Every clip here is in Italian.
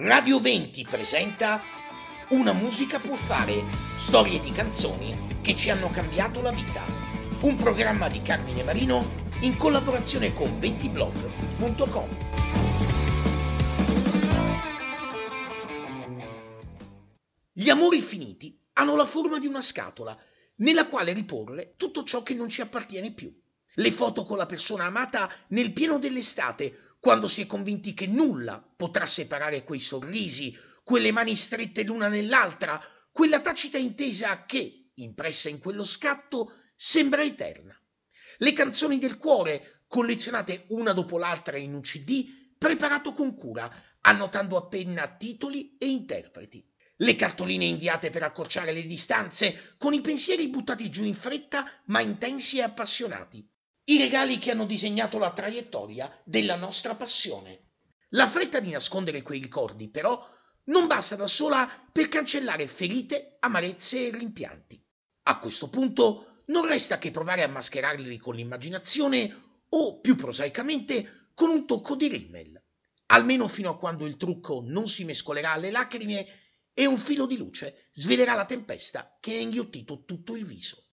Radio 20 presenta Una musica può fare, storie di canzoni che ci hanno cambiato la vita. Un programma di Carmine Marino in collaborazione con 20blog.com. Gli amori finiti hanno la forma di una scatola nella quale riporre tutto ciò che non ci appartiene più. Le foto con la persona amata nel pieno dell'estate quando si è convinti che nulla potrà separare quei sorrisi, quelle mani strette l'una nell'altra, quella tacita intesa che, impressa in quello scatto, sembra eterna. Le canzoni del cuore, collezionate una dopo l'altra in un CD, preparato con cura, annotando a penna titoli e interpreti. Le cartoline inviate per accorciare le distanze, con i pensieri buttati giù in fretta, ma intensi e appassionati i regali che hanno disegnato la traiettoria della nostra passione. La fretta di nascondere quei ricordi, però, non basta da sola per cancellare ferite, amarezze e rimpianti. A questo punto non resta che provare a mascherarli con l'immaginazione o, più prosaicamente, con un tocco di rimmel, almeno fino a quando il trucco non si mescolerà alle lacrime e un filo di luce svelerà la tempesta che ha inghiottito tutto il viso.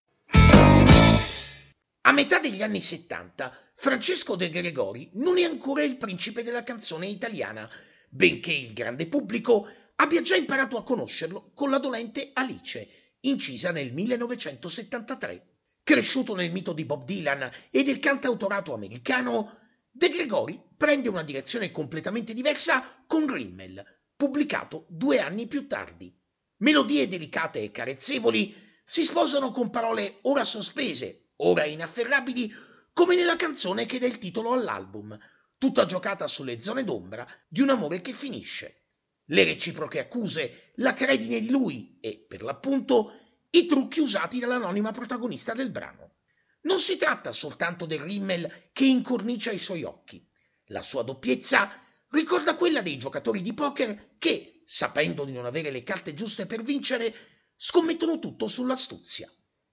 A metà degli anni 70 Francesco De Gregori non è ancora il principe della canzone italiana, benché il grande pubblico abbia già imparato a conoscerlo con la dolente Alice, incisa nel 1973. Cresciuto nel mito di Bob Dylan e del cantautorato americano, De Gregori prende una direzione completamente diversa con Rimmel, pubblicato due anni più tardi. Melodie delicate e carezzevoli si sposano con parole ora sospese ora inafferrabili, come nella canzone che dà il titolo all'album, tutta giocata sulle zone d'ombra di un amore che finisce. Le reciproche accuse, la credine di lui e, per l'appunto, i trucchi usati dall'anonima protagonista del brano. Non si tratta soltanto del rimmel che incornicia i suoi occhi. La sua doppiezza ricorda quella dei giocatori di poker che, sapendo di non avere le carte giuste per vincere, scommettono tutto sull'astuzia.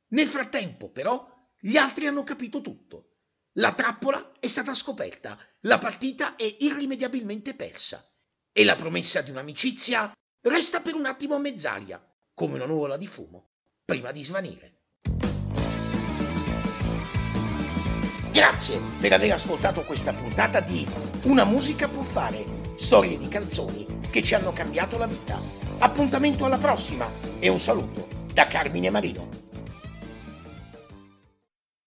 Nel frattempo, però, gli altri hanno capito tutto. La trappola è stata scoperta, la partita è irrimediabilmente persa e la promessa di un'amicizia resta per un attimo a mezz'aria, come una nuvola di fumo, prima di svanire. Grazie per aver ascoltato questa puntata di Una musica può fare, storie di canzoni che ci hanno cambiato la vita. Appuntamento alla prossima e un saluto da Carmine Marino.